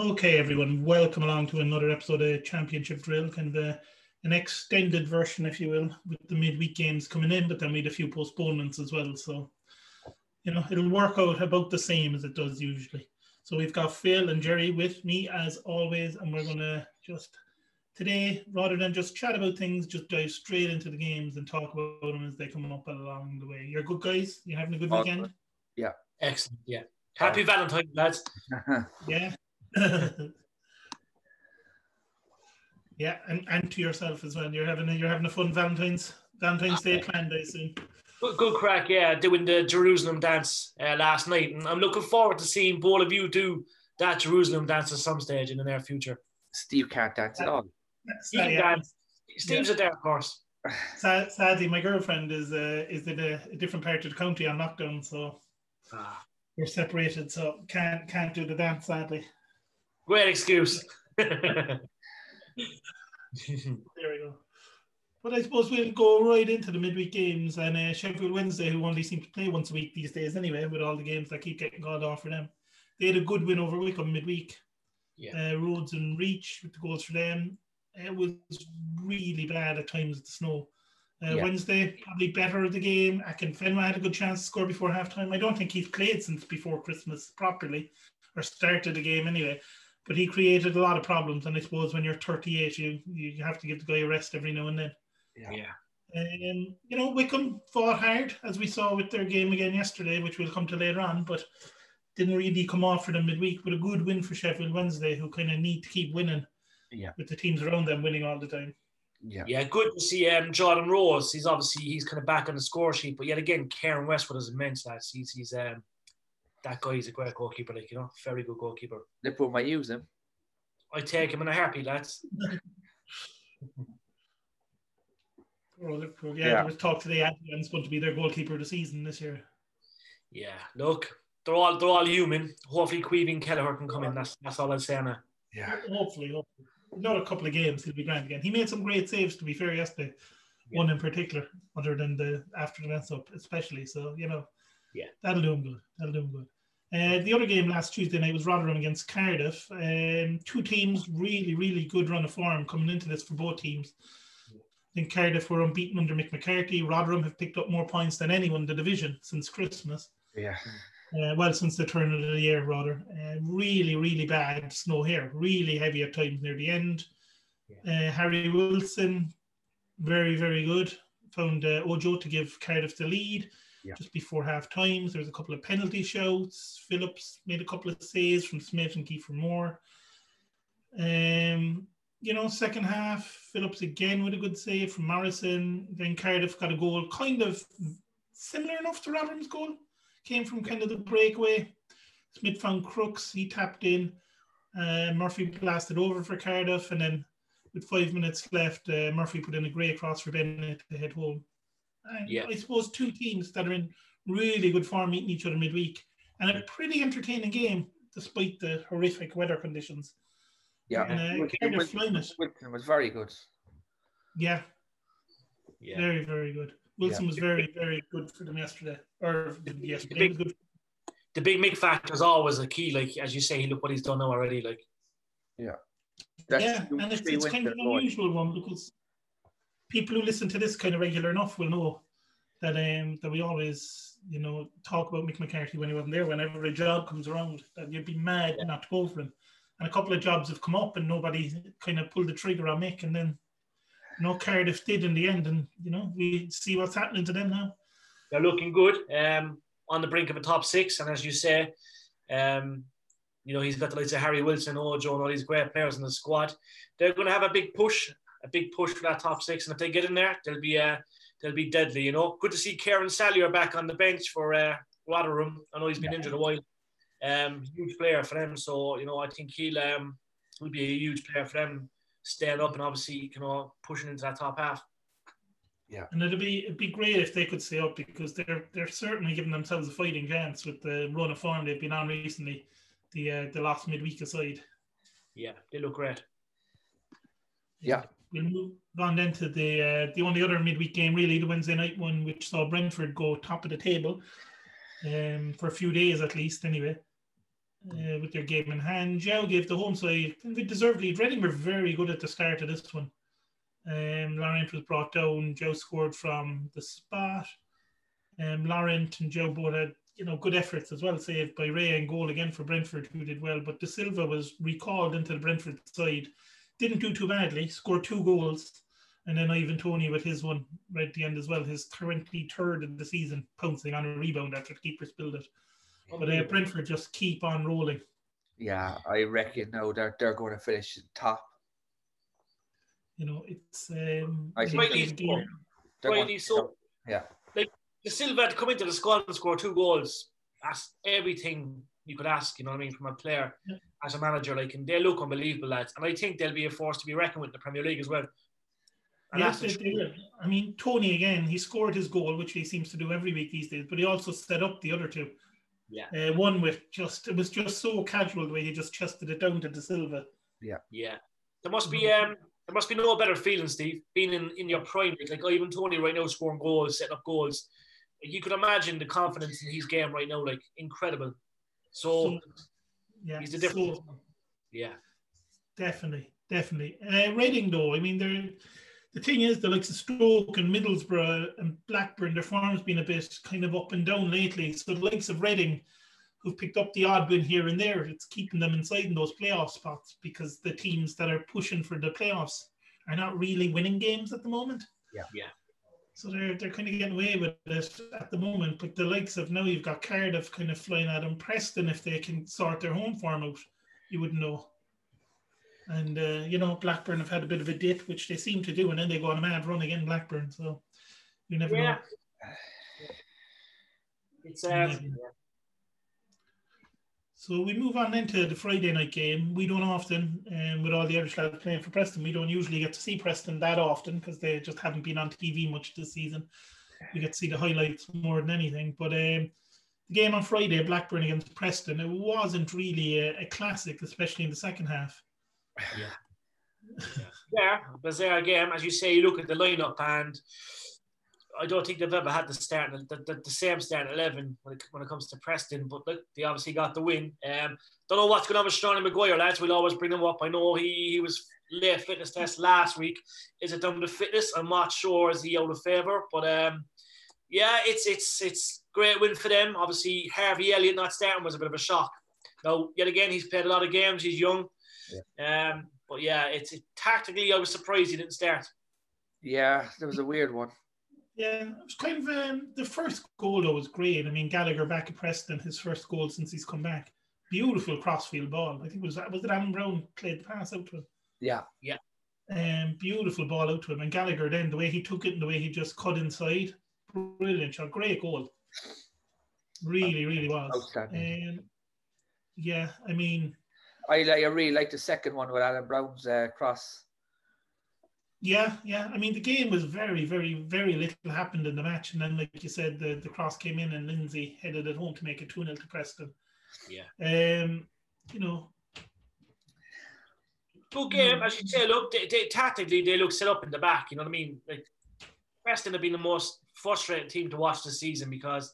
Okay, everyone, welcome along to another episode of Championship Drill, kind of a, an extended version, if you will, with the midweek games coming in, but then we had a few postponements as well. So, you know, it'll work out about the same as it does usually. So we've got Phil and Jerry with me as always, and we're going to just today, rather than just chat about things, just dive straight into the games and talk about them as they come up along the way. You're good guys. You having a good weekend? Yeah. Excellent. Yeah. Happy Valentine's, lads. yeah. yeah, and, and to yourself as well. You're having a, you're having a fun Valentine's Valentine's Day planned, I assume. Good, good crack, yeah. Doing the Jerusalem dance uh, last night, and I'm looking forward to seeing both of you do that Jerusalem dance at some stage in the near future. Steve can't dance at all. You can dance. Steve's Yeah. a dark horse. Sad, sadly, my girlfriend is uh, is in a, a different part of the country on lockdown, so Ah, we're separated. So can't can't do the dance, sadly. Great excuse. There we go. But I suppose we'll go right into the midweek games and uh, Sheffield Wednesday, who only seem to play once a week these days anyway, with all the games that keep getting called off for them. They had a good win over Wycombe midweek. Yeah. Uh, Rhodes and Reach with the goals for them. It was really bad at times with the snow. Uh, Yeah. Wednesday, probably better of the game. Akinfenwa had a good chance to score before halftime. I don't think he's played since before Christmas properly, or started the game anyway. But he created a lot of problems, and I suppose when you're 38, you you have to give the guy a rest every now and then. yeah. Um, you know, Wycombe fought hard, as we saw with their game again yesterday, which we'll come to later on, but didn't really come off for them midweek. But a good win for Sheffield Wednesday, who kind of need to keep winning Yeah. with the teams around them winning all the time. Yeah. Yeah, good to see um, Jordan Rhodes. He's obviously he's kind of back on the score sheet, but yet again, Keiren Westwood is immense. Lads, he's he's um, that guy. He's a great goalkeeper, like you know, very good goalkeeper. Liverpool might use him. I take him in a happy, lads. Liverpool, yeah, Yeah. there was talk today Adrian's going to be their goalkeeper of the season this year. Yeah, look, they're all they're all human. Hopefully, Queevy and Kelleher can come in. That's that's all I'll say now. Yeah. Hopefully, hopefully. Another couple of games, he'll be grand again. He made some great saves, to be fair, yesterday. One in particular, other than the after the mess up, especially. So, you know, Yeah. that'll do him good. That'll do him good. Uh, the other game last Tuesday night was Rotherham against Cardiff. Um, two teams, really, really good run of form coming into this for both teams. I think Cardiff were unbeaten under Mick McCarthy. Rotherham have picked up more points than anyone in the division since Christmas Yeah. uh, well, since the turn of the year, rather. Uh, really, really bad snow here. Really heavy at times near the end. Uh, Harry Wilson, very, very good. Found uh, Ojo to give Cardiff the lead Yeah. just before half times. There was a couple of penalty shouts. Phillips made a couple of saves from Smith and Kieffer Moore. Um, you know, second half, Phillips again with a good save from Morrison. Then Cardiff got a goal, kind of similar enough to Rotherham's goal came from kind of the breakaway. Smith found Crooks, he tapped in. Uh, Murphy blasted over for Cardiff, and then with five minutes left, uh, Murphy put in a great cross for Bennett to head home. And Yeah. I suppose two teams that are in really good form meeting each other midweek, and a pretty entertaining game despite the horrific weather conditions. Yeah. And, uh, Wilson- Cardiff Wilson- flying it. Wilson was very good. Yeah, Yeah, very, very good. Wilson Yeah. was very, very good for them yesterday. Or yesterday, big- good. the big Mick factor is always a key. Like as you say, look what he's done now already. Like yeah, That's yeah, and it's, it's kind of an unusual one because people who listen to this kind of regular enough will know that um that we always you know talk about Mick McCarthy when he wasn't there. Whenever a job comes around, that you'd be mad not to go for him. And a couple of jobs have come up, and nobody kind of pulled the trigger on Mick, and then you know Cardiff did in the end, and you know we see what's happening to them now. they're looking good. Um, on the brink of a top six, and as you say, um, you know he's got the likes of Harry Wilson, Ojo, and all these great players in the squad. They're going to have a big push, a big push for that top six, and if they get in there, they'll be uh, they'll be deadly. You know, good to see Kieran Sadlier back on the bench for uh, Rotherham. I know he's been injured a while. Um, huge player for them, so you know I think he'll um, will be a huge player for them, staying up and obviously you know pushing into that top half. Yeah, and it'd be it'd be great if they could stay up because they're they're certainly giving themselves a fighting chance with the run of form they've been on recently. The uh, the last midweek aside. Yeah, they look great. Yeah. We'll move on then to the uh, the only other midweek game, really, the Wednesday night one, which saw Brentford go top of the table um, for a few days at least, anyway. uh, with their game in hand. Joe gave the home side, and they deservedly. Reading were very good at the start of this one. Um, Laurent was brought down. Joe scored from the spot. Um, Laurent and Joe both had you know good efforts as well, saved by Ray and goal again for Brentford, who did well. But Dasilva was recalled into the Brentford side. Didn't do too badly. Scored two goals. And then Ivan Toney with his one right at the end as well, his currently third of the season, pouncing on a rebound after the keeper spilled it. But uh, Brentford just keep on rolling. Yeah, I reckon now they're they're going to finish top. You know, it's um, I you think know, Rightly the so. game- They're Rightly going to- so. Yeah. Dasilva to come into the squad and score two goals. That's everything you could ask, you know what I mean, from a player Yeah. As a manager. Like, and they look unbelievable, lads. And I think they'll be a force to be reckoned with in the Premier League as well. And Yes, that's they, they will. I mean, Toney again, he scored his goal, which he seems to do every week these days, but he also set up the other two. Yeah. Uh, one with just, it was just so casual the way he just chested it down to Dasilva. yeah. Yeah. There must be um there must be no better feeling, Steve, being in, in your prime. Like, like even Toney right now scoring goals, setting up goals. You could imagine the confidence in his game right now, like incredible. So, yeah, he's the difference. so- yeah. Definitely, definitely. Uh, Reading, though, I mean, they're the thing is, the likes of Stoke and Middlesbrough and Blackburn, their form's been a bit kind of up and down lately. So the likes of Reading, who've picked up the odd win here and there, it's keeping them inside in those playoff spots because the teams that are pushing for the playoffs are not really winning games at the moment. Yeah. Yeah. So they're they're kind of getting away with it at the moment. But the likes of now you've got Cardiff kind of flying at them. Preston, if they can sort their home form out, you wouldn't know. And uh, you know, Blackburn have had a bit of a dip, which they seem to do, and then they go on a mad run again, Blackburn. So you never Yeah. know. It's um, So we move on into the Friday night game. We don't often, um, with all the Irish lads playing for Preston, we don't usually get to see Preston that often because they just haven't been on TV much this season. We get to see the highlights more than anything. But um, the game on Friday, Blackburn against Preston, it wasn't really a, a classic, especially in the second half. Yeah, yeah, but there again, As you say, you look at the lineup, and I don't think they've ever had the start, the, the, the same start eleven when it, when it comes to Preston. But look, they obviously got the win. Um, don't know what's going on with Sean Maguire, lads. We'll always bring him up. I know he, he was late fitness test last week. Is it down to fitness? I'm not sure. Is he out of favour? But um, yeah, it's it's it's great win for them. Obviously, Harvey Elliott not starting was a bit of a shock. Now, yet again, he's played a lot of games. He's young. Um, but yeah, it's it, tactically. I was surprised he didn't start. Yeah, there was a weird one. Yeah, it was kind of um, the first goal though was great. I mean, Gallagher back at Preston, his first goal since he's come back. Beautiful crossfield ball. I think it was was it Alan Browne played the pass out to him. Yeah, yeah. Um, beautiful ball out to him, and Gallagher then the way he took it and the way he just cut inside, brilliant shot, great goal. Really, really was. outstanding. Um, yeah, I mean, I like. I really like the second one with Alan Browne's uh, cross. Yeah, yeah. I mean, the game was very, very, very little happened in the match, and then, like you said, the, the cross came in, and Lindsay headed it home to make it two 0 to Preston. Yeah. Um, you know, Good game, as you say. Look, they, they, tactically they look set up in the back. You know what I mean? Like Preston have been the most frustrating team to watch this season because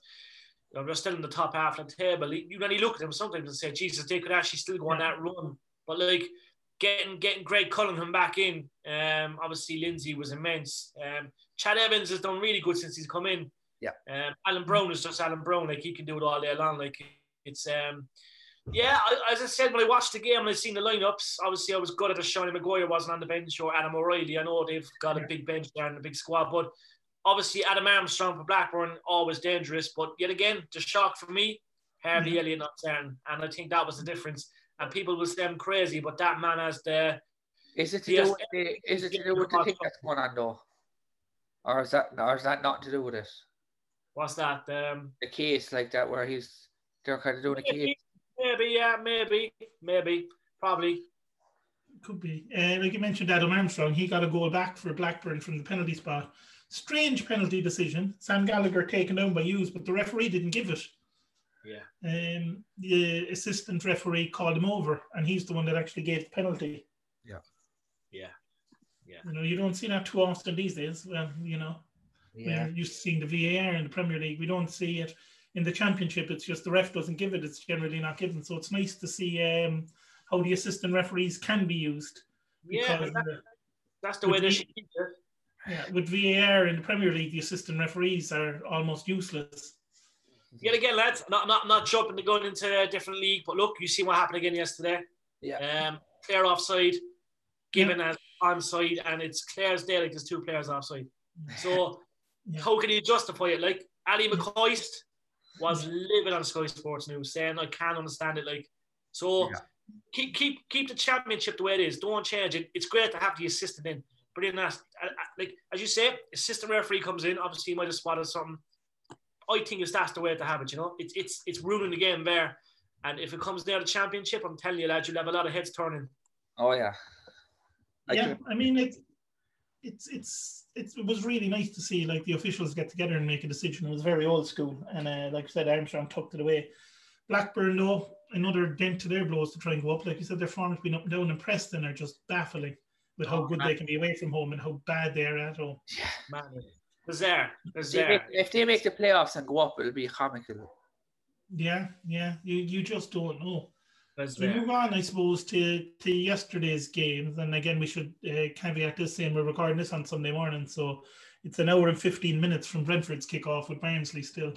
you know, they're still in the top half of the table. You when you look at them sometimes and say, Jesus, they could actually still go on that run. But like getting getting Greg Cunningham back in, um, obviously Lindsay was immense. Um, Ched Evans has done really good since he's come in. Yeah. Um, Alan Browne is just Alan Browne. Like he can do it all day long. Like it's um. Yeah, I, as I said when I watched the game and I seen the lineups, obviously I was good at the Shawnee Maguire wasn't on the bench or Adam O'Reilly. I know they've got a big bench there and a big squad, but obviously Adam Armstrong for Blackburn always dangerous. But yet again, the shock for me, Harvey Mhm. Elliott not starting, and I think that was the difference. And people will say I'm crazy, but that man has the Is it to do with the? Is it to do with the thing that's going on though, or is that or is that not to do with it? what's that? Um, The case like that where he's they're kind of doing a case. maybe, maybe, yeah, maybe, maybe, probably. could be. Uh, like you mentioned, Adam Armstrong, he got a goal back for Blackburn from the penalty spot. Strange penalty decision. Sam Gallagher taken down by Hughes, but the referee didn't give it. Yeah. Um, the assistant referee called him over, and he's the one that actually gave the penalty. Yeah. Yeah. Yeah. You know, you don't see that too often these days. Well, you know, Yeah, we're used to seeing the VAR in the Premier League. We don't see it. in the championship, it's just the ref doesn't give it. It's generally not given. So it's nice to see um, how the assistant referees can be used. Yeah, that, uh, that's the way they should keep it. yeah, with VAR in the Premier League, the assistant referees are almost useless. Yet again, lads, not not not jumping to going into a different league, but look, you see what happened again yesterday. Yeah. Um, clear offside, given as onside, and it's clear as day like there's two players offside. So Yeah. how can you justify it? Like Ally McCoist was livid on Sky Sports News saying I can't understand it. Like so, Yeah. keep keep keep the championship the way it is. Don't change it. It's great to have the assistant in, but in that, uh, uh, like as you say, assistant referee comes in. Obviously, he might have spotted something. I think it's that's the way to have it. You know, it's it's it's ruining the game there. And if it comes down to championship, I'm telling you, lads, you'll have a lot of heads turning. Oh yeah. I yeah, can- I mean it's it's it's it's it was really nice to see like the officials get together and make a decision. It was very old school, and uh, like I said, Armstrong tucked it away. Blackburn though, another dent to their blows to try and go up. Like you said, their form has been up and down, and Preston are just baffling with how Oh, good they can be away from home and how bad they are at home. Yeah, Man, there's there, If they, make, there. if they make the playoffs and go up, it'll be comical. Yeah, yeah, you you just don't know. There's we move on, I suppose, to, to yesterday's games. And again, we should uh, caveat this saying we're recording this on Sunday morning. So it's an hour and 15 minutes from Brentford's kickoff with Barnsley still.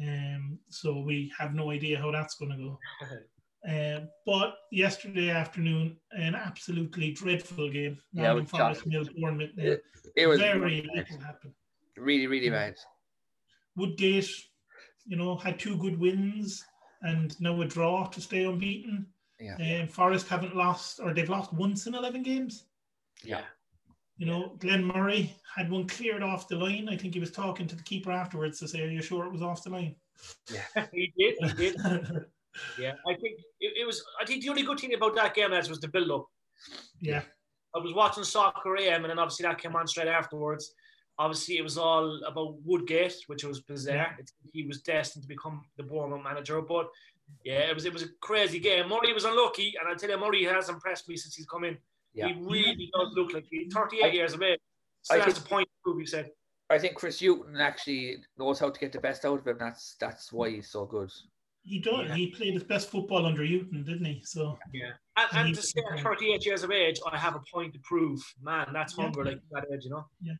Um, so we have no idea how that's going to go. Um, but yesterday afternoon, an absolutely dreadful game. Yeah, it was Forest, shocking. Bournemouth. It, it was Very little happened. really, really bad. Woodgate, you know, had two good wins and now a draw to stay unbeaten. Yeah. Um, Forest haven't lost, or they've lost once in 11 games. Yeah. You know, Glenn Murray had one cleared off the line. I think he was talking to the keeper afterwards to say, Are you sure it was off the line? Yeah, he did, he did. Yeah, I think it, it was. I think the only good thing about that game, lads, was the build-up. yeah. I was watching Soccer AM, and then obviously that came on straight afterwards. Obviously, it was all about Woodgate, which was bizarre. It's, he was destined to become the Bournemouth manager, but yeah, it was it was a crazy game. Murray was unlucky, and I tell you, Murray has impressed me since he's come in. Yeah. He really does look like he's 38 I- years of age. Still I has think- a point to prove. He said, I think Chris Hughton actually knows how to get the best out of him. That's that's why he's so good. He done. Yeah. He played his best football under Hughton, didn't he? So "Yeah," and, And and to say at 38 years of age, I have a point to prove. Man, that's Yeah. hunger like that age, you know. Yeah.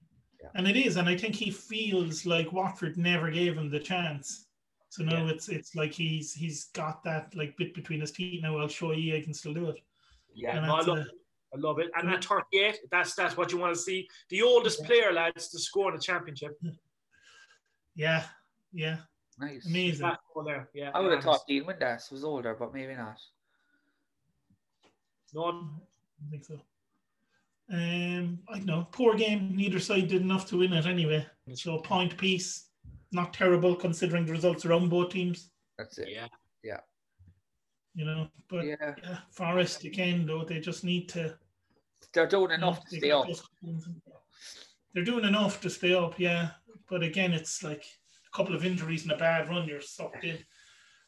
And it is, and I think he feels like Watford never gave him the chance. So now Yeah. it's it's like he's he's got that like bit between his teeth. Now I'll show you I can still do it. Yeah, And no, I love a- it. I love it. And at 38, that's that's what you want to see. The oldest player, lads, to score in the championship. Yeah, yeah, Nice. amazing. That's all there. Yeah. I would have thought Dean Windass was older, but maybe not. No, I think so. Um, I don't know. Poor game. Neither side did enough to win it anyway. So a point piece, not terrible considering the results around both teams. That's it. yeah. Yeah. You know, but yeah, Yeah. Forest again though they just need to. They're doing enough to stay up. just- They're doing enough to stay up, yeah. But again, it's like a couple of injuries and a bad run. You're sucked in.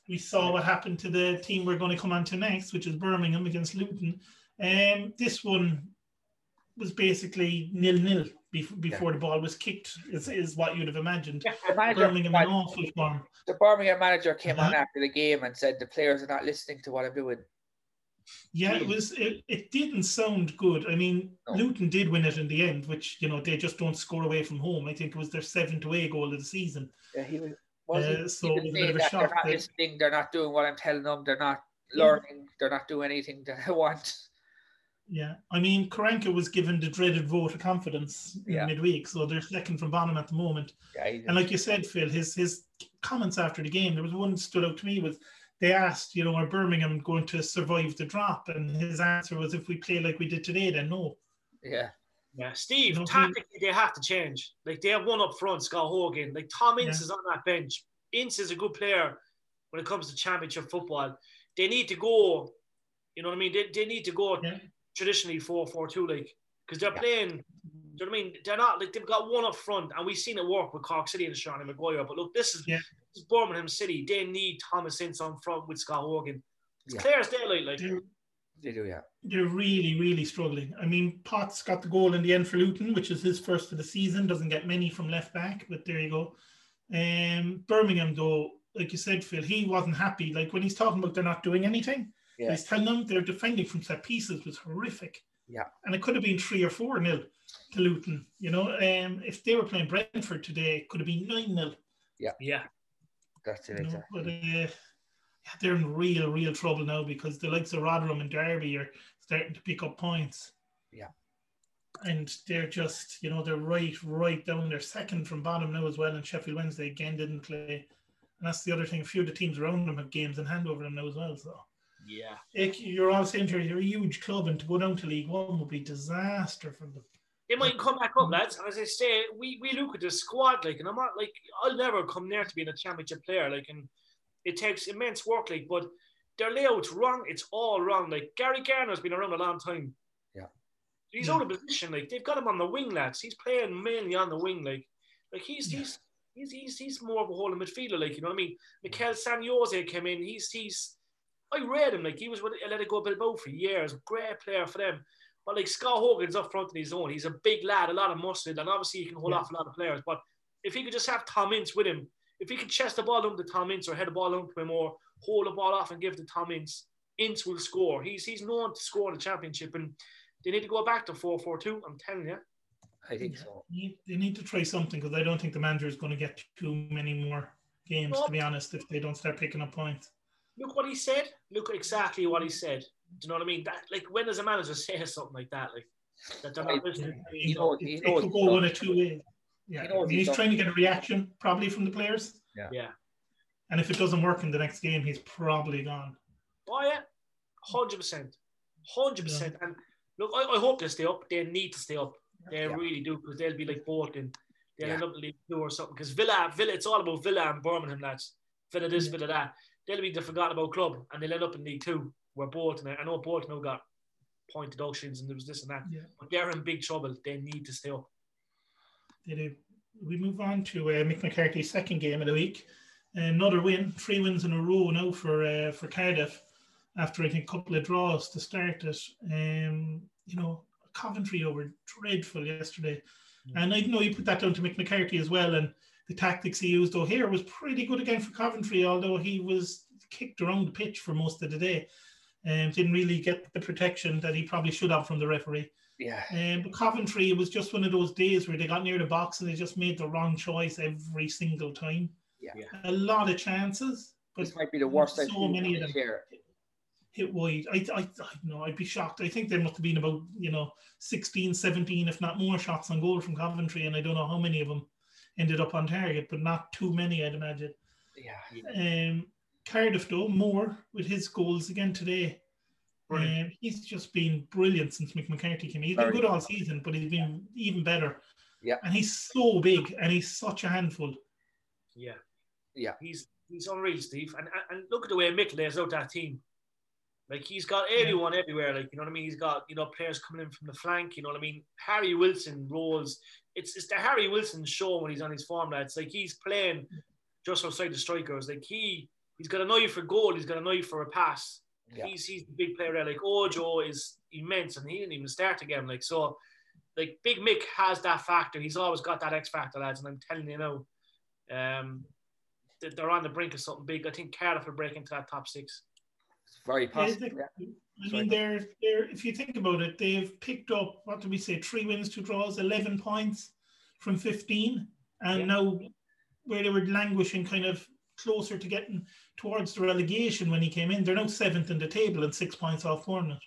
We saw what happened to the team we're going to come on to next, which is Birmingham against Luton. Um, this one was basically nil nil before the ball was kicked. Is, is what you'd have imagined. The, manager, Birmingham in awful form. the Birmingham manager came on Uh-huh. after the game and said the players are not listening to what I'm doing. Yeah, it was. It, it didn't sound good. I mean, No. Luton did win it in the end, which you know they just don't score away from home. I think it was their seventh away goal of the season. Yeah, he was. was Uh, he, so he it was was a bit saying of a that they're shock not that- listening. They're not doing what I'm telling them. They're not Yeah. learning. They're not doing anything that I want. Yeah, I mean, Karanka was given the dreaded vote of confidence in Yeah. midweek, so they're second from bottom at the moment. Yeah, And like you said, Phil, his his comments after the game, there was one that stood out to me was they asked, you know, are Birmingham going to survive the drop? And his answer was, if we play like we did today, then no. yeah, Yeah, Steve, No, he- tactically they have to change. Like they have one up front, Scott Hogan. Like Tom Ince Yeah. is on that bench. Ince is a good player when it comes to championship football. They need to go, you know what I mean? They, they need to go Yeah. traditionally 4 4 2, like, because they're Yeah. playing, do you know what I mean? They're not like they've got one up front, and we've seen it work with Cork City and Sean Maguire. But look, this is, Yeah. This is Birmingham City. They need Thomas Ince on front with Scott Hogan. It's Yeah. clear as daylight, like. They're, they do. Yeah, they're really, really struggling. I mean, Potts got the goal in the end for Luton, which is his first of the season. Doesn't get many from left back, but there you go. Um, Birmingham, though, like you said, Phil, he wasn't happy. Like when he's talking about they're not doing anything, Yeah. he's telling them they're defending from set pieces was horrific. Yeah. And it could have been three or four nil to Luton. You know, um, if they were playing Brentford today, it could have been nine nil. Yeah. Yeah. That's it. You know, Exactly. but uh, yeah, they're in real, real trouble now because the likes of Rotherham and Derby are starting to pick up points. Yeah. And they're just, you know, they're right, right down. They're second from bottom now as well. And Sheffield Wednesday again didn't play. And that's the other thing. A few of the teams around them have games in hand over them now as well. So Yeah. like, you're all saying here, you're a huge club, and to go down to League One would be disaster for them. They might come back up, lads. And as I say, we, we look at the squad, like, and I'm not like, I'll never come near to being a championship player, like, and it takes immense work, like, but their layout's wrong. It's all wrong. Like, Gary Gardner's been around a long time. Yeah. He's Yeah. out of position. Like, they've got him on the wing, lads. He's playing mainly on the wing, like, like he's, Yeah. he's, he's, he's, he's more of a holding midfielder, like, you know what I mean? Mikel San José came in. He's, he's, I read him, like, he was with Atletico Bilbao for years. Great player for them. But like Scott Hogan's up front in his own. He's a big lad, a lot of muscle, and obviously he can hold Yeah. off a lot of players. But if he could just have Tom Ince with him, if he could chest the ball down to Tom Ince or head the ball down to him or hold the ball off and give it to Tom Ince, Ince will score. He's he's known to score in the championship, and they need to go back to 4-4-2. I'm telling you. I think so. They they need to try something because I don't think the manager is going to get too many more games, No. to be honest, if they don't start picking up points. Look what he said. Look exactly what he said. Do you know what I mean? That like when does a manager say something like that? Like that they're not listening. You know, it, you it could go one or two ways. Yeah, You know I mean, he's he's trying to get a reaction probably from the players, Yeah. and if it doesn't work in the next game, he's probably gone. Oh yeah, hundred percent, hundred percent. And look, I, I hope they stay up. They need to stay up. They Yeah. really do because they'll be like Bolton. They'll Yeah. end up in League Two or something. Because Villa, Villa, it's all about Villa and Birmingham lads. Villa this, Yeah. Villa that. They'll be the forgotten about club, and they'll end up in League Two where Bolton. I know Bolton now got point deductions and there was this and that, Yeah. but they're in big trouble. They need to stay up. They do. We move on to uh, Mick McCarthy's second game of the week. Another win, three wins in a row now for uh, for Cardiff after I think a couple of draws to start it. Um, you know, Coventry over dreadful yesterday, and I know you put that down to Mick McCarthy as well, and the tactics he used O'Hare was pretty good again for Coventry, although he was kicked around the pitch for most of the day, and didn't really get the protection that he probably should have from the referee. Yeah. Um, but Coventry, it was just one of those days where they got near the box and they just made the wrong choice every single time. Yeah. Yeah. A lot of chances, but This might be the worst so I've seen many of them. year. hit wide. I, I, I know, I'd be shocked. I think there must have been about, you know, 16, 17, if not more shots on goal from Coventry, and I don't know how many of them ended up on target, but not too many, I'd imagine. Yeah. Um, Cardiff, though, Moore with his goals again today. Um, he's just been brilliant since Mick McCarthy came. in. He's been good all season, but he's been even better. Yeah. And he's so big and he's such a handful. Yeah. Yeah. He's he's unreal, Steve. And and- and look at the way Mick lays out that team. Like he's got everyone everywhere. Like you know what I mean. He's got you know players coming in from the flank. You know what I mean. Harry Wilson rolls. It's it's the Harry Wilson show when he's on his form. Lads. Like he's playing just outside the strikers. Like he he's got an eye for goal. He's got an eye for a pass. Yeah. He's he's the big player there. Like Ojo is immense, and he didn't even start again. Like so, like Big Mick has that factor. He's always got that X factor, lads. And I'm telling you now, um, that they're on the brink of something big. I think Cardiff will break into that top six. It's very possible. they- Yeah. I Sorry. mean, they're, they're, if you think about it, they've picked up, what do we say, three wins, two draws, 11 points from 15. And Yeah. now, where they were languishing kind of closer to getting towards the relegation when he came in, they're now seventh in the table and six points off Bournemouth,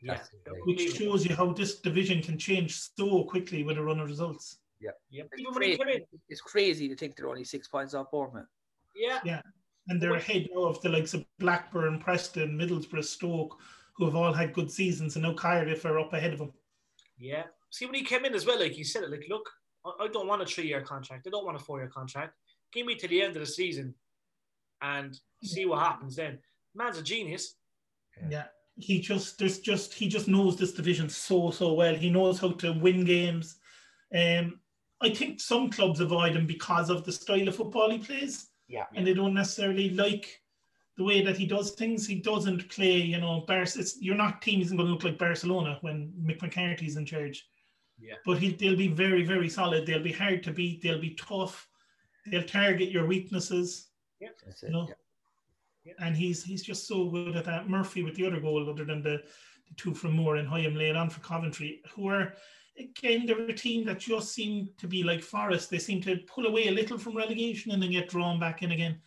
Yeah, That's which shows you how this division can change so quickly with a run of results. yeah. It's Even when he came in, It's crazy to think they're only six points off Bournemouth. yeah, Yeah. And they're ahead of the likes of Blackburn, Preston, Middlesbrough, Stoke, who have all had good seasons, and now Cardiff are up ahead of them. yeah. See when he came in as well, like he said it, like look, I, I don't want a three-year contract. I don't want a four-year contract. Give me to the end of the season, and see what happens then. Man's a genius. Yeah, he just there's just he just knows this division so so well. He knows how to win games. Um, I think some clubs avoid him because of the style of football he plays, Yeah. and they don't necessarily like the way that he does things. He doesn't play, you know, Bar- it's, You're not team isn't going to look like Barcelona when Mick McCarthy's in charge. Yeah. But he, they'll be very very solid. They'll be hard to beat. They'll be tough. They'll target your weaknesses. Yeah, That's You know, yeah. and he's he's just so good at that. Murphy with the other goal, other than the, the two from Moore and Hyam laying on for Coventry, who are again they're a team that just seem to be like Forest. They seem to pull away a little from relegation and then get drawn back in again,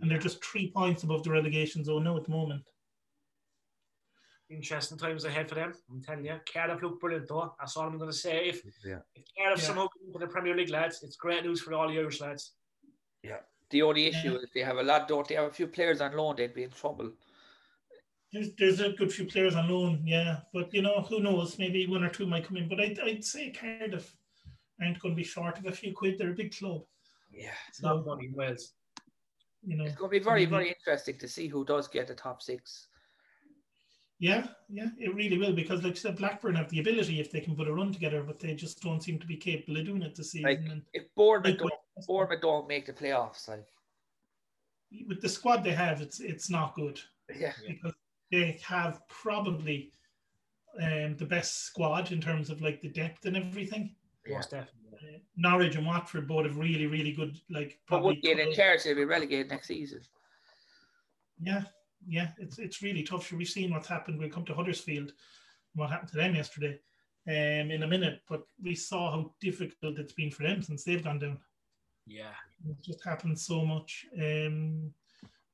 and they're just three points above the relegation zone now at the moment. Interesting times ahead for them. I'm telling you, Cardiff look brilliant though. That's all I'm going to say. If, Yeah. if Cardiff Yeah. somehow get into the Premier League, lads, it's great news for all the Irish lads. The only issue Yeah. is they have a lot, don't they? Have a few players on loan, they'd be in trouble. There's there's a good few players on loan, yeah, but you know who knows? Maybe one or two might come in. But I'd, I'd say Cardiff aren't going to be short of a few quid. They're a big club, Yeah. It's not money in Wales. you know. It's going to be very, very interesting to see who does get the top six. Yeah, yeah, it really will because, like I said, Blackburn have the ability if they can put a run together, but they just don't seem to be capable of doing it this season. Like, and If Bournemouth like, don't, Bournemouth don't make the playoffs, like, with the squad they have, it's it's not good yeah. because they have probably um, the best squad in terms of like the depth and everything. Yeah. Definitely. Uh, Norwich and Watford both have really, really good like. But probably would get in couple- charge, they'll be relegated next season. Yeah, yeah, it's it's really tough. Sure, we've seen what's happened. We'll come to Huddersfield, what happened to them yesterday, um, in a minute. But we saw how difficult it's been for them since they've gone down. Yeah. It just happened so much. Um,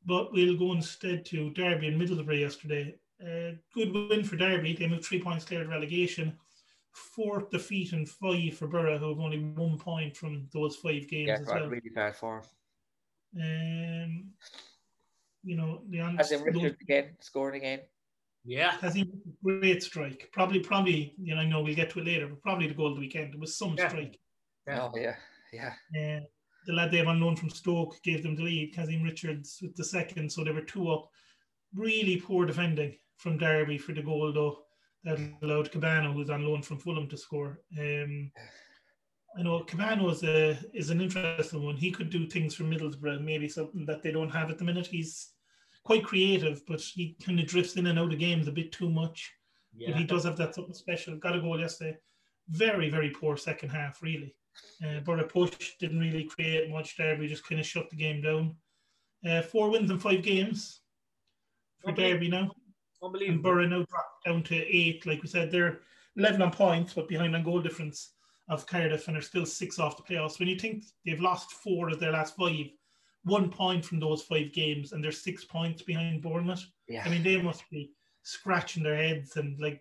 but we'll go instead to Derby and Middlesbrough yesterday. Uh, good win for Derby. They moved three points clear of relegation. Fourth defeat and five for Boro, who have only one point from those five games Yeah, as well. really bad for him. Um, you know, the As in Richard again, scoring again. Yeah. has he great strike. Probably, probably, you know, I know we'll get to it later, but probably the goal of the weekend. It was some Yeah. strike. Yeah. Oh, yeah. Yeah. Uh, the lad they have on loan from Stoke gave them the lead. Kazim Richards with the second, so they were two up. Really poor defending from Derby for the goal, though. That allowed Kebano, who's on loan from Fulham, to score. Um, I know Kebano is a is an interesting one. He could do things for Middlesbrough, maybe something that they don't have at the minute. He's quite creative, but he kind of drifts in and out of games a bit too much. Yeah. But he does have that something special. Got a goal yesterday. Very, very poor second half, really. Uh, Boro push didn't really create much. Derby just kind of shut the game down. Uh, four wins in five games for Derby now. Unbelievable. And. Boro now dropped down to eight. Like we said, they're 11 on points, but behind on goal difference of Cardiff, and they're still six off the playoffs. When you think they've lost four of their last five, one point from those five games, and they're six points behind Bournemouth. Yeah. I mean, they must be scratching their heads and like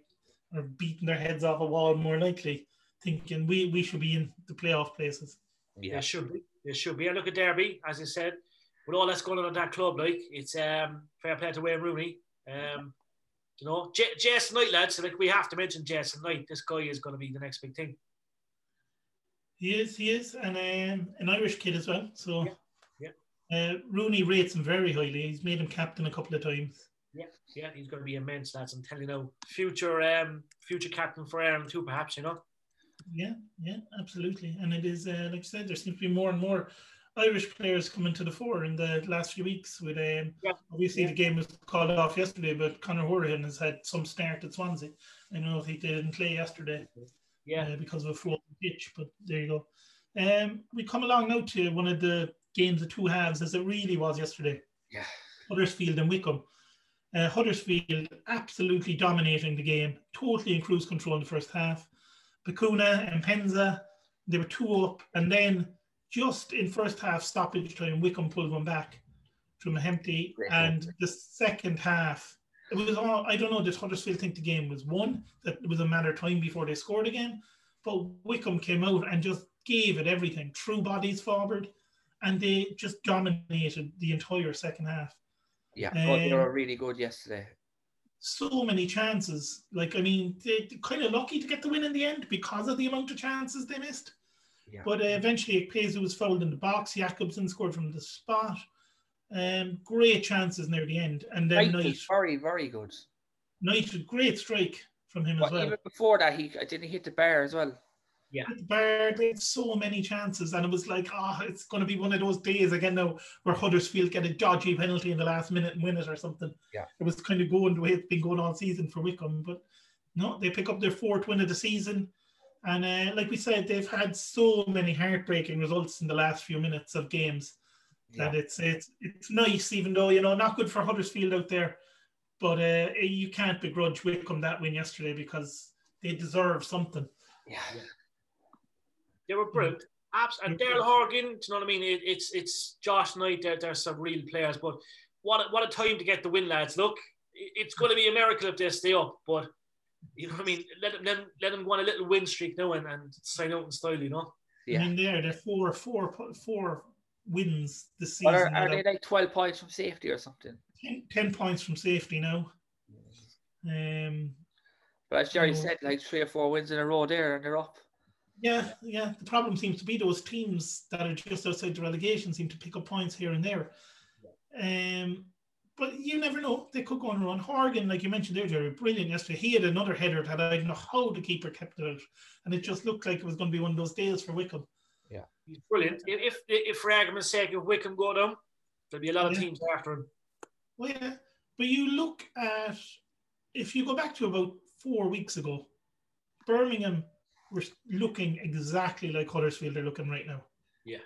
or beating their heads off a wall more likely, thinking we we should be in the playoff places. yeah. They should be. They should be. I look at Derby, as I said, with all that's going on at that club, like it's um fair play to Wayne Rooney. Um, you know, J- Jason Knight, lads. Like we have to mention Jason Knight. This guy is going to be the next big thing. He is, he is, and um, an Irish kid as well. So Yeah, Uh, Rooney rates him very highly. He's made him captain a couple of times. Yeah, yeah, he's going to be immense, lads. I'm telling you now, future um future captain for Ireland too, perhaps. You know. Yeah, yeah, absolutely. And it is, uh, like I said, there seems to be more and more Irish players coming to the fore in the last few weeks. With um, Yeah. obviously Yeah. the game was called off yesterday, but Conor Hourihane has had some start at Swansea. I know he didn't play yesterday Yeah, uh, because of a frozen pitch, but there you go. Um, we come along now to one of the games of two halves, as it really was yesterday. Yeah. Huddersfield and Wycombe. Uh, Huddersfield absolutely dominating the game, totally in cruise control in the first half. Bacuna and Penza, they were two up, and then just in first half stoppage time, Wycombe pulled one back from a empty. And the second half, it was all I don't know. Did Huddersfield think the game was won? That it was a matter of time before they scored again. But Wycombe came out and just gave it everything, True bodies forward, and they just dominated the entire second half. Yeah. oh, they Um, were really good yesterday. So many chances. Like, I mean, they, they're kind of lucky to get the win in the end because of the amount of chances they missed. Yeah. But uh, eventually, Pezu was fouled in the box. Jacobson scored from the spot. Um, great chances near the end. And then Knight Knight, very, very good. Knight, a great strike from him But as well. even before that, he didn't hit the bar as well. The bar, they had so many chances, and it was like, oh, it's going to be one of those days again now where Huddersfield get a dodgy penalty in the last minute and win it or something. Yeah. It was kind of going the way it's been going all season for Wycombe, but no, they pick up their fourth win of the season. And uh, like we said, they've had so many heartbreaking results in the last few minutes of games Yeah. that it's it's it's nice, even though you know not good for Huddersfield out there. But uh, you can't begrudge Wycombe that win yesterday because they deserve something. Yeah. They were brilliant. Abs- and Daryl Horgan, do you know what I mean? It, it's it's Josh Knight. They're, they're some real players, but what a, what a time to get the win, lads. Look, it's going to be a miracle if they stay up, but you know what I mean. Let them let them, let them go on a little win streak now and, and sign out in style, you know. Yeah. I mean, they're they're four four four wins this But season. are, are they like 12 points from safety or something? 10, 10 points from safety now. Um, But as Jerry No. said, like three or four wins in a row there and they're up. Yeah, yeah. The problem seems to be those teams that are just outside the relegation seem to pick up points here and there. Um, but you never know. They could go on a run. Horgan, like you mentioned there, Jerry, brilliant yesterday. He had another header that I don't know how the keeper kept it out. And it just looked like it was going to be one of those days for Wycombe. Yeah, he's brilliant. If, if, if for argument's sake, if Wycombe go down, there'll be a lot of Yeah. teams after him. Well, yeah. But you look at, if you go back to about four weeks ago, Birmingham were looking exactly like Huddersfield are looking right now. Yeah.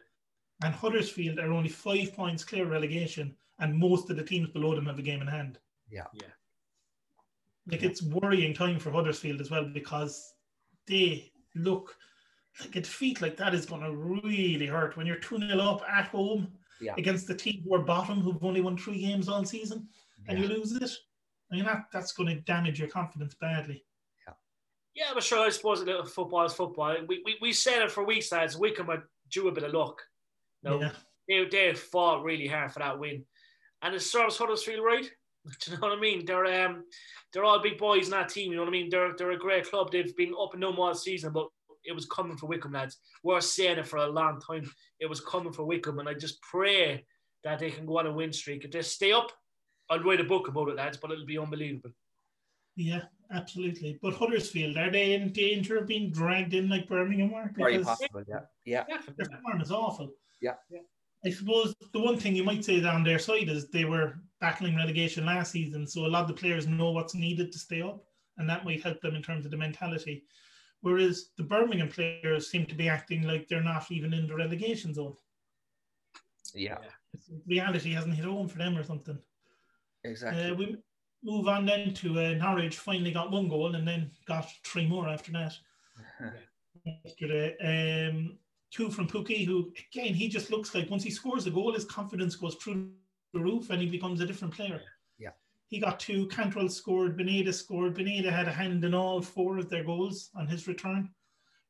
And Huddersfield are only five points clear of relegation, and most of the teams below them have a game in hand. Yeah. Yeah. Like it's worrying time for Huddersfield as well because they look like a defeat like that is going to really hurt when you're 2 0 up at home Yeah. against the team who are bottom who've only won three games all season and you lose it. I mean, that, that's going to damage your confidence badly. Yeah, but sure, I suppose a little football is football. We, we, we said it for weeks, lads. Wycombe are due a bit of luck. No, Yeah. they, they fought really hard for that win. And it serves Huddersfield right. Do you know what I mean? They're um they're all big boys in that team, you know what I mean? They're they're a great club. They've been up and down all season, but it was coming for Wycombe, lads. We're saying it for a long time. It was coming for Wycombe, and I just pray that they can go on a win streak. If they stay up, I'll write a book about it, lads, but it'll be unbelievable. Yeah, absolutely. But Huddersfield, are they in danger of being dragged in like Birmingham were? Very possible, yeah. Yeah. their form is awful. Yeah. Yeah. I suppose the one thing you might say down their side is they were battling relegation last season, so a lot of the players know what's needed to stay up, and that might help them in terms of the mentality. Whereas the Birmingham players seem to be acting like they're not even in the relegation zone. Yeah. It's- reality hasn't hit home for them or something. Exactly. Uh, we move on then to uh, Norwich. Finally got one goal and then got three more after that yesterday. Um, two from Pukki, who again he just looks like once he scores a goal, his confidence goes through the roof and he becomes a different player. Yeah. He got two. Cantwell scored. Buendía scored. Buendía had a hand in all four of their goals on his return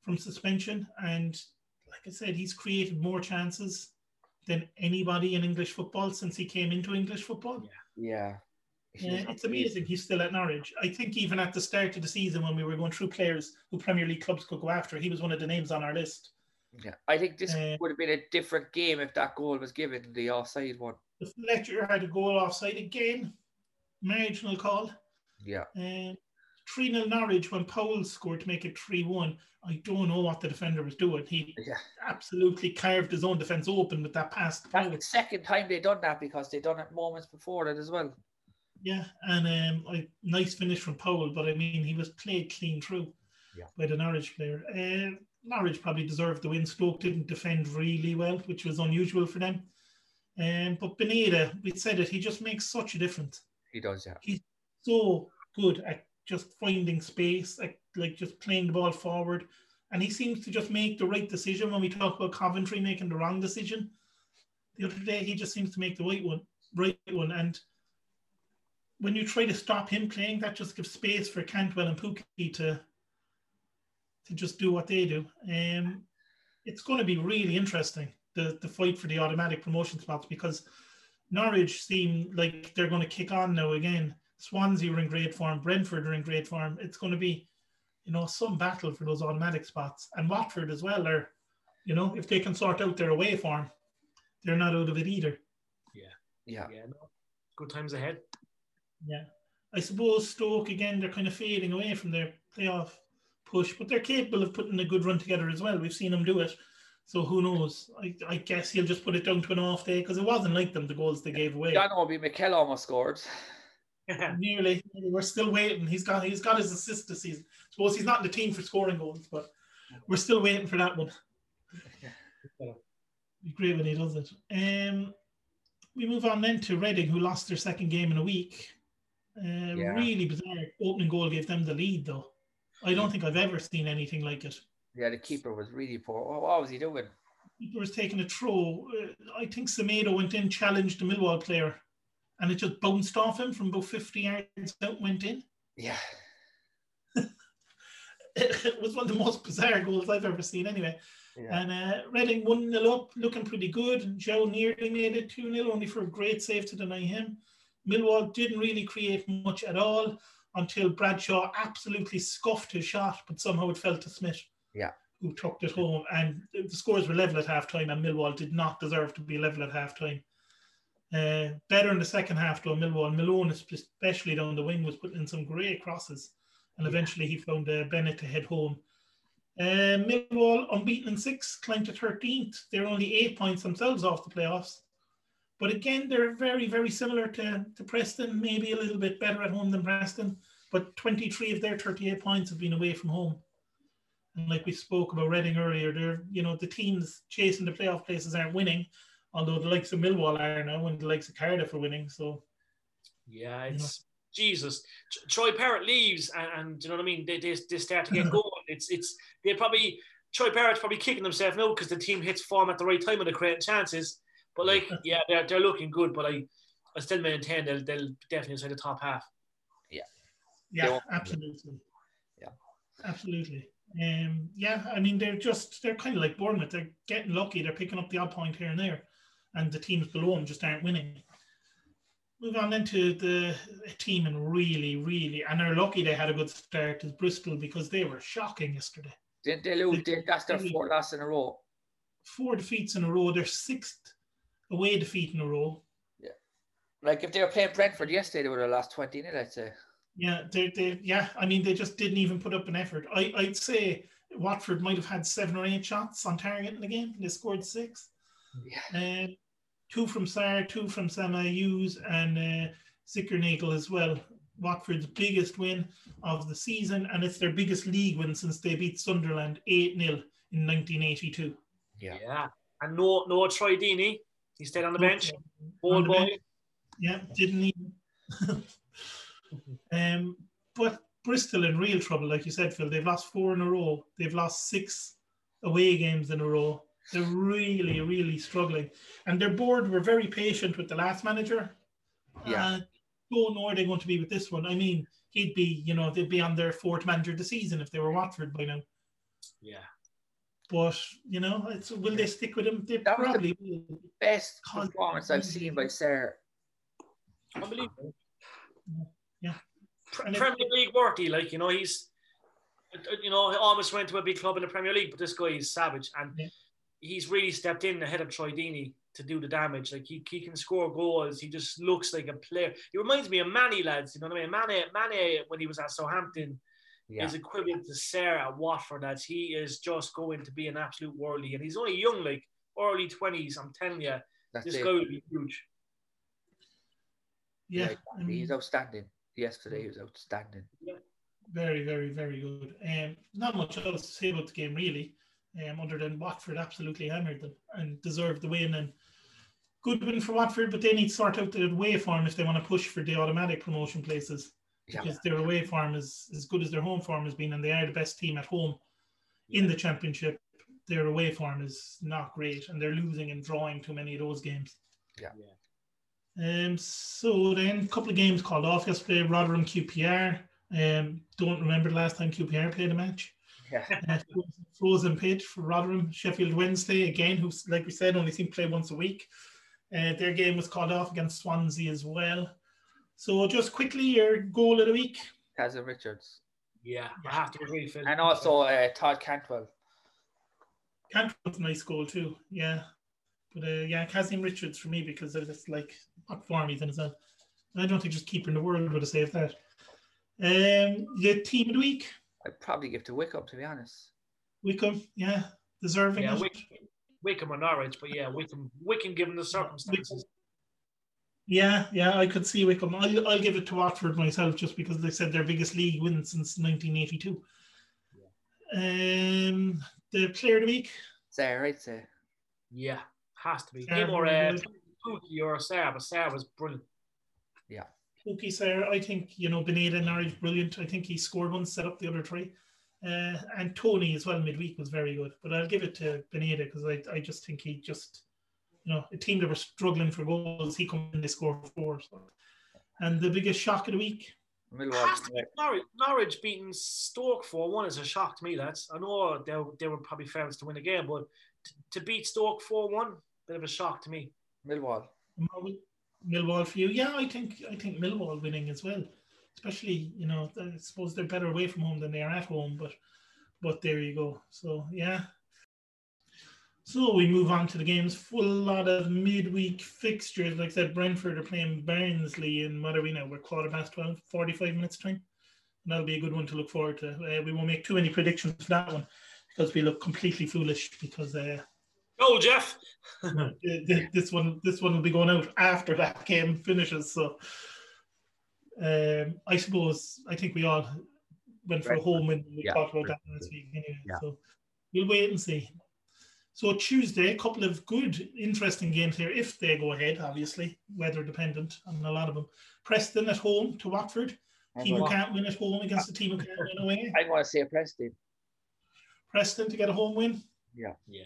from suspension, and like I said, he's created more chances than anybody in English football since he came into English football. yeah. Yeah, it's amazing he's still at Norwich. I think even at the start of the season when we were going through players who Premier League clubs could go after, he was one of the names on our list. Yeah. I think this Uh, would have been a different game if that goal was given, the offside one. If Fletcher had a goal offside again, marginal call. Yeah. Um, 3 0 Norwich when Powell scored to make it 3 1. I don't know what the defender was doing. He Yeah. absolutely carved his own defence open with that pass. to That's the second time they done that because they done it moments before that as well. Yeah, and um, nice finish from Powell, but I mean, he was played clean through Yeah. by the Norwich player. Uh, Norwich probably deserved the win. Stoke didn't defend really well, which was unusual for them. Um, but Buendía, we said it, he just makes such a difference. He does, yeah. He's so good at just finding space, like, like just playing the ball forward. And he seems to just make the right decision when we talk about Coventry making the wrong decision. The other day, he just seems to make the right one, right one. And when you try to stop him playing, that just gives space for Cantwell and Pukki to to just do what they do. Um, it's going to be really interesting the the fight for the automatic promotion spots because Norwich seem like they're going to kick on now again. Swansea are in great form. Brentford are in great form. It's going to be, you know, some battle for those automatic spots. And Watford as well are, you know, if they can sort out their away form, they're not out of it either. Yeah. Yeah, no. Good times ahead. Yeah. I suppose Stoke again they're kind of fading away from their playoff push, but they're capable of putting a good run together as well. We've seen them do it. So who knows? I, I guess he'll just put it down to an off day because it wasn't like them the goals they gave away. John Obi Mikel almost scored. Nearly, we're still waiting. He's got he's got his assist this season. suppose he's not in the team for scoring goals, but we're still waiting for that one. Be great when he does it. Um, we move on then to Reading, who lost their second game in a week. Uh, Yeah. Really bizarre. Opening goal gave them the lead, though. I don't think I've ever seen anything like it. Yeah, the keeper was really poor. What, what was he doing? Keeper was taking a throw. Uh, I think Semedo went in, challenged the Millwall player, and it just bounced off him from about 50 yards out went in. Yeah. It was one of the most bizarre goals I've ever seen, anyway. Yeah. And uh, Reading 1 0 up, looking pretty good. Joe nearly made it 2 0, only for a great save to deny him. Millwall didn't really create much at all until Bradshaw absolutely scuffed his shot, but somehow it fell to Smith. Yeah. Who tucked it home. And the scores were level at half time, and Millwall did not deserve to be level at half time. Uh, better in the second half, though, Millwall. Malone, especially down the wing, was putting in some great crosses. And eventually he found uh, Bennett to head home. Uh, Millwall unbeaten in six, climbed to 13th. They're only eight points themselves off the playoffs. But again, they're very, very similar to, to Preston, maybe a little bit better at home than Preston. But 23 of their 38 points have been away from home. And like we spoke about Reading earlier, they're, you know, the teams chasing the playoff places aren't winning, although the likes of Millwall are now and the likes of Cardiff are winning. So, Yeah, it's Jesus. Troy Parrott leaves, and, and you know what I mean. They, they, they start to get going. It's it's they're probably Troy Parrott's probably kicking himself now because the team hits form at the right time and they're creating chances. But like, yeah, they're, they're looking good. But I I still maintain they'll they'll definitely inside the top half. yeah, Yeah. absolutely. Yeah. Absolutely. Um, yeah, I mean, they're just, they're kind of like Bournemouth. They're getting lucky. They're picking up the odd point here and there. And the teams below them just aren't winning. Move on then to the team and really, really, and they're lucky they had a good start is Bristol because they were shocking yesterday. Didn't they lose? They, that's their fourth loss in a row. Four defeats in a row. They're sixth away defeat in a row. Yeah, like if they were playing Brentford yesterday, they would have lost 20 in it, I'd say. Yeah, they, they, yeah. I mean, they just didn't even put up an effort. I, I'd say Watford might have had seven or eight shots on target in the game. They scored six. Yeah. Uh, two from Sarr, two from Sema Hughes, and uh, Zinckernagel as well. Watford's biggest win of the season, and it's their biggest league win since they beat Sunderland 8 0 in 1982. Yeah. Yeah, and no no Troy Deeney. He stayed on the bench. On Old the boy. bench. Yeah, didn't even. um, but Bristol in real trouble, like you said, Phil. They've lost four in a row. They've lost six away games in a row. They're really, really struggling. And their board were very patient with the last manager. Yeah. Uh, don't know where they're going to be with this one. I mean, he'd be, you know, they'd be on their fourth manager of the season if they were Watford by now. Yeah. But, you know, it's, will they stick with him? They That was the- probably will. Best Con- performance I've seen by Sarr. Unbelievable. Yeah. Pre- And it- Premier League worthy, like you know, he's you know, he almost went to a big club in the Premier League, but this guy is savage and Yeah. he's really stepped in ahead of Troy Deeney to do the damage. Like he, he can score goals. He just looks like a player. He reminds me of Mané lads, you know what I mean? Mané Mané when he was at Southampton Yeah. is equivalent to Sarr at Watford as he is just going to be an absolute worldly and he's only young, like early twenties, I'm telling you. That's This it. guy will be huge. Yeah. Yeah, I mean- he's outstanding. Yesterday he was outstanding. Very, very, very good. Um, not much else to say about the game really, um, other than Watford absolutely hammered them and deserved the win. And good win for Watford, but they need to sort out the away form if they want to push for the automatic promotion places Yeah. because their away form is as good as their home form has been, and they are the best team at home in the championship. Their away form is not great, and they're losing and drawing too many of those games. Yeah. Um, so then a couple of games called off yesterday. Rotherham QPR. Um, don't remember the last time QPR played a match. Yeah. Uh, frozen pitch for Rotherham. Sheffield Wednesday again, who's like we said only seem to play once a week. Uh, their game was called off against Swansea as well. So just quickly, your goal of the week. Kazim Richards. Yeah, I have to agree, Phil. And also uh, Todd Cantwell. Cantwell's a nice goal too. Yeah, but uh, yeah, Kazim Richards for me because of this like what form he's in as well. I don't think just keeper in the world would have saved that. Um, the team of the week, I'd probably give to Wycombe, to be honest. Wycombe. Yeah, deserving. Yeah, it. Wycombe or Norwich, but yeah, Wycombe, Wycombe given the circumstances. Yeah, yeah, I could see Wycombe. I'll, I'll give it to Watford myself just because they said their biggest league win since 1982. Um, the player of the week. Sarr, I'd say. Yeah, has to be. Sarr Him or was uh, good. Pukki or Sarr, but Sarr was brilliant. Yeah. Pukki Sarr, I think, you know, Buendía Norwich, brilliant. I think he scored one, set up the other three. Uh, and Toney as well midweek was very good. But I'll give it to Buendía because I, I just think he just, you know, a team that were struggling for goals, he come in, they score four. So. And the biggest shock of the week, Millwall. Has to be Norwich, Norwich beating Stoke 4 1 is a shock to me, lads. I know they, they were probably favourites to win the game, but t- to beat Stoke 4 1, bit of a shock to me. Millwall. Millwall for you. Yeah, I think I think Millwall winning as well. Especially, you know, I suppose they're better away from home than they are at home, but but there you go. So yeah. So we move on to the games. Full lot of midweek fixtures. Like I said, Brentford are playing Barnsley in what are we now? We're quarter past 12, 45 minutes time. And that'll be a good one to look forward to. Uh, we won't make too many predictions for that one because we look completely foolish because uh, Go, Jeff! th- th- this one this one will be going out after that game finishes. So um, I suppose I think we all went for a home win. We Yeah. talked about that last week anyway. Yeah. So we'll wait and see. So Tuesday, a couple of good, interesting games here if they go ahead. Obviously, weather dependent on a lot of them. Preston at home to Watford. Team who I'm can't win at home against the team who can't win away. I want to say Preston. Preston to get a home win. Yeah. Yeah.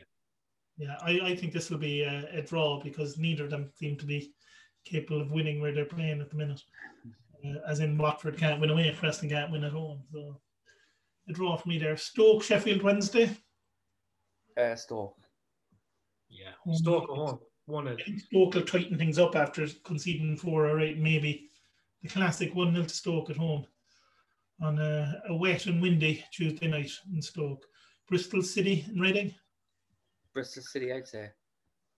Yeah, I, I think this will be a, a draw because neither of them seem to be capable of winning where they're playing at the minute. Uh, as in Watford can't win away, Preston can't win at home. So a draw for me there. Stoke, Sheffield Wednesday. Uh, Stoke. Yeah. Um, Stoke at home. 1 0. Stoke will tighten things up after conceding four or eight, maybe. The classic 1 0 to Stoke at home on a, a wet and windy Tuesday night in Stoke. Bristol City and Reading. Bristol City, I'd say.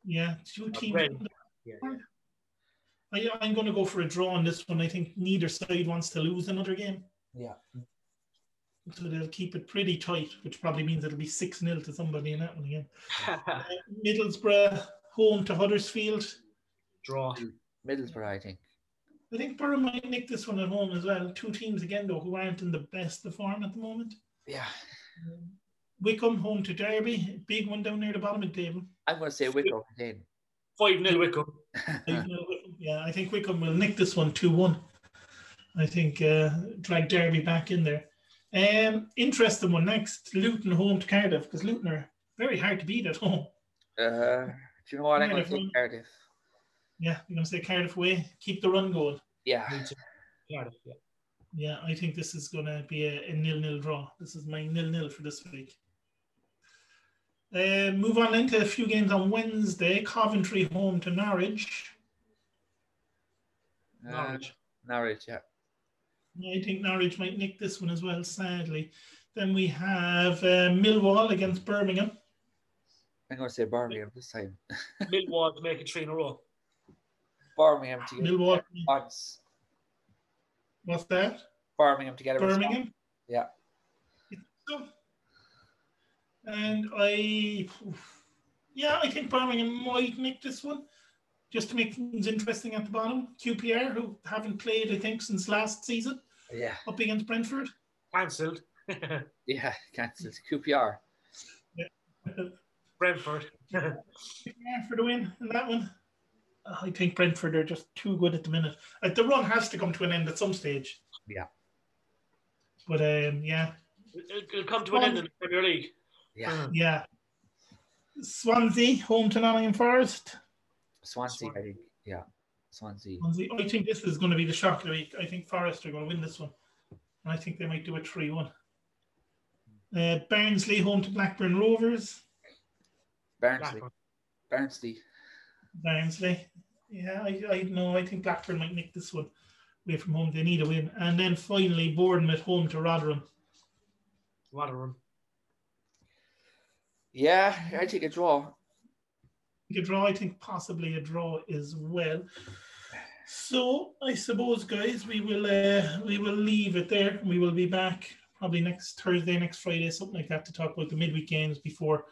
Yeah, two teams. Uh, Reading. Yeah. I, I'm going to go for a draw on this one. I think neither side wants to lose another game. Yeah. So they'll keep it pretty tight, which probably means it'll be 6 0 to somebody in that one again. Uh, Middlesbrough home to Huddersfield. Draw. Middlesbrough, I think. I think Boro might nick this one at home as well. Two teams again, though, who aren't in the best of form at the moment. Yeah. Wycombe home to Derby. Big one down near the bottom of the table. I'm going to say Wycombe again. 5 0 Wycombe. yeah, I think Wycombe will nick this one 2 1. I think uh, drag Derby back in there. Um, interesting one next Luton home to Cardiff because Luton are very hard to beat at home. Uh, do you know what? I'm going to Cardiff say Cardiff. Yeah, you're going to say Cardiff away, keep the run going. Yeah. Cardiff, yeah. Yeah, I think this is going to be a, a nil-nil draw. This is my nil-nil for this week. Uh, move on into a few games on Wednesday. Coventry home to Norwich. Uh, Norwich. Norwich, yeah. I think Norwich might nick this one as well, sadly. Then we have uh, Millwall against Birmingham. I'm going to say Birmingham this time. Millwall to make it 3 in a row. Birmingham to get Millwall, odds. what's that? Birmingham to get a. Birmingham. Yeah. And I, yeah, I think Birmingham might nick this one, just to make things interesting at the bottom. QPR, who haven't played, I think, since last season, Yeah. up against Brentford. Cancelled. Yeah. Cancelled. QPR. Yeah. Brentford. Yeah, for the win in that one. Uh, I think Brentford are just too good at the minute. Like the run has to come to an end at some stage. Yeah. But um, yeah, It'll, it'll come to an end in the Premier League. Yeah. yeah. Swansea home to Nottingham Forest. Swansea, I think. Yeah. Swansea. Swansea. I think this is going to be the shock of the week. I think Forest are going to win this one. And I think they might do a 3 1. Uh, Barnsley home to Blackburn Rovers. Barnsley. Blackburn. Barnsley. Barnsley. Yeah, I, I know. I think Blackburn might nick this one away from home. They need a win. And then finally, Bournemouth home to Rotherham. Rotherham. Yeah, I take a draw. A draw. I think possibly a draw as well. So I suppose, guys, we will uh, we will leave it there. We will be back probably next Thursday, next Friday, something like that, to talk about the midweek games before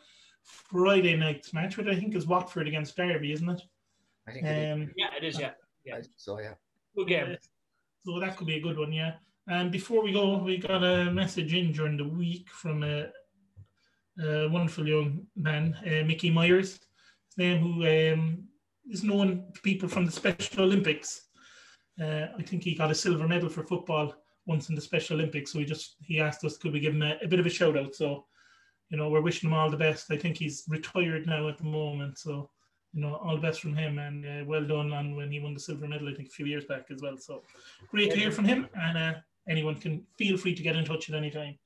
Friday night's match, which I think is Watford against Derby, isn't it? I think it is. Um, Yeah, it is, yeah. I think so, yeah. Good game. so that could be a good one, yeah. And before we go, we got a message in during the week from a, a wonderful young man, uh, Mickey Myers, his name, who um, is known to people from the Special Olympics. Uh, I think he got a silver medal for football once in the Special Olympics. So he just he asked us could we give him a, a bit of a shout out. So you know we're wishing him all the best. I think he's retired now at the moment. So you know all the best from him and uh, well done on when he won the silver medal. I think a few years back as well. So great to hear from him. And uh, anyone can feel free to get in touch at any time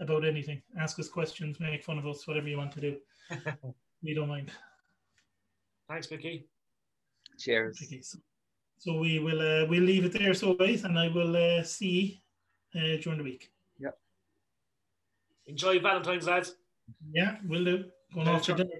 about anything. Ask us questions, make fun of us, whatever you want to do. we don't mind. Thanks, Mickey. Cheers. Okay, so, so we will uh, we'll leave it there, so guys, and I will uh, see uh, during the week. Yep. Enjoy Valentine's, lads. Yeah, we'll do. Going off for dinner.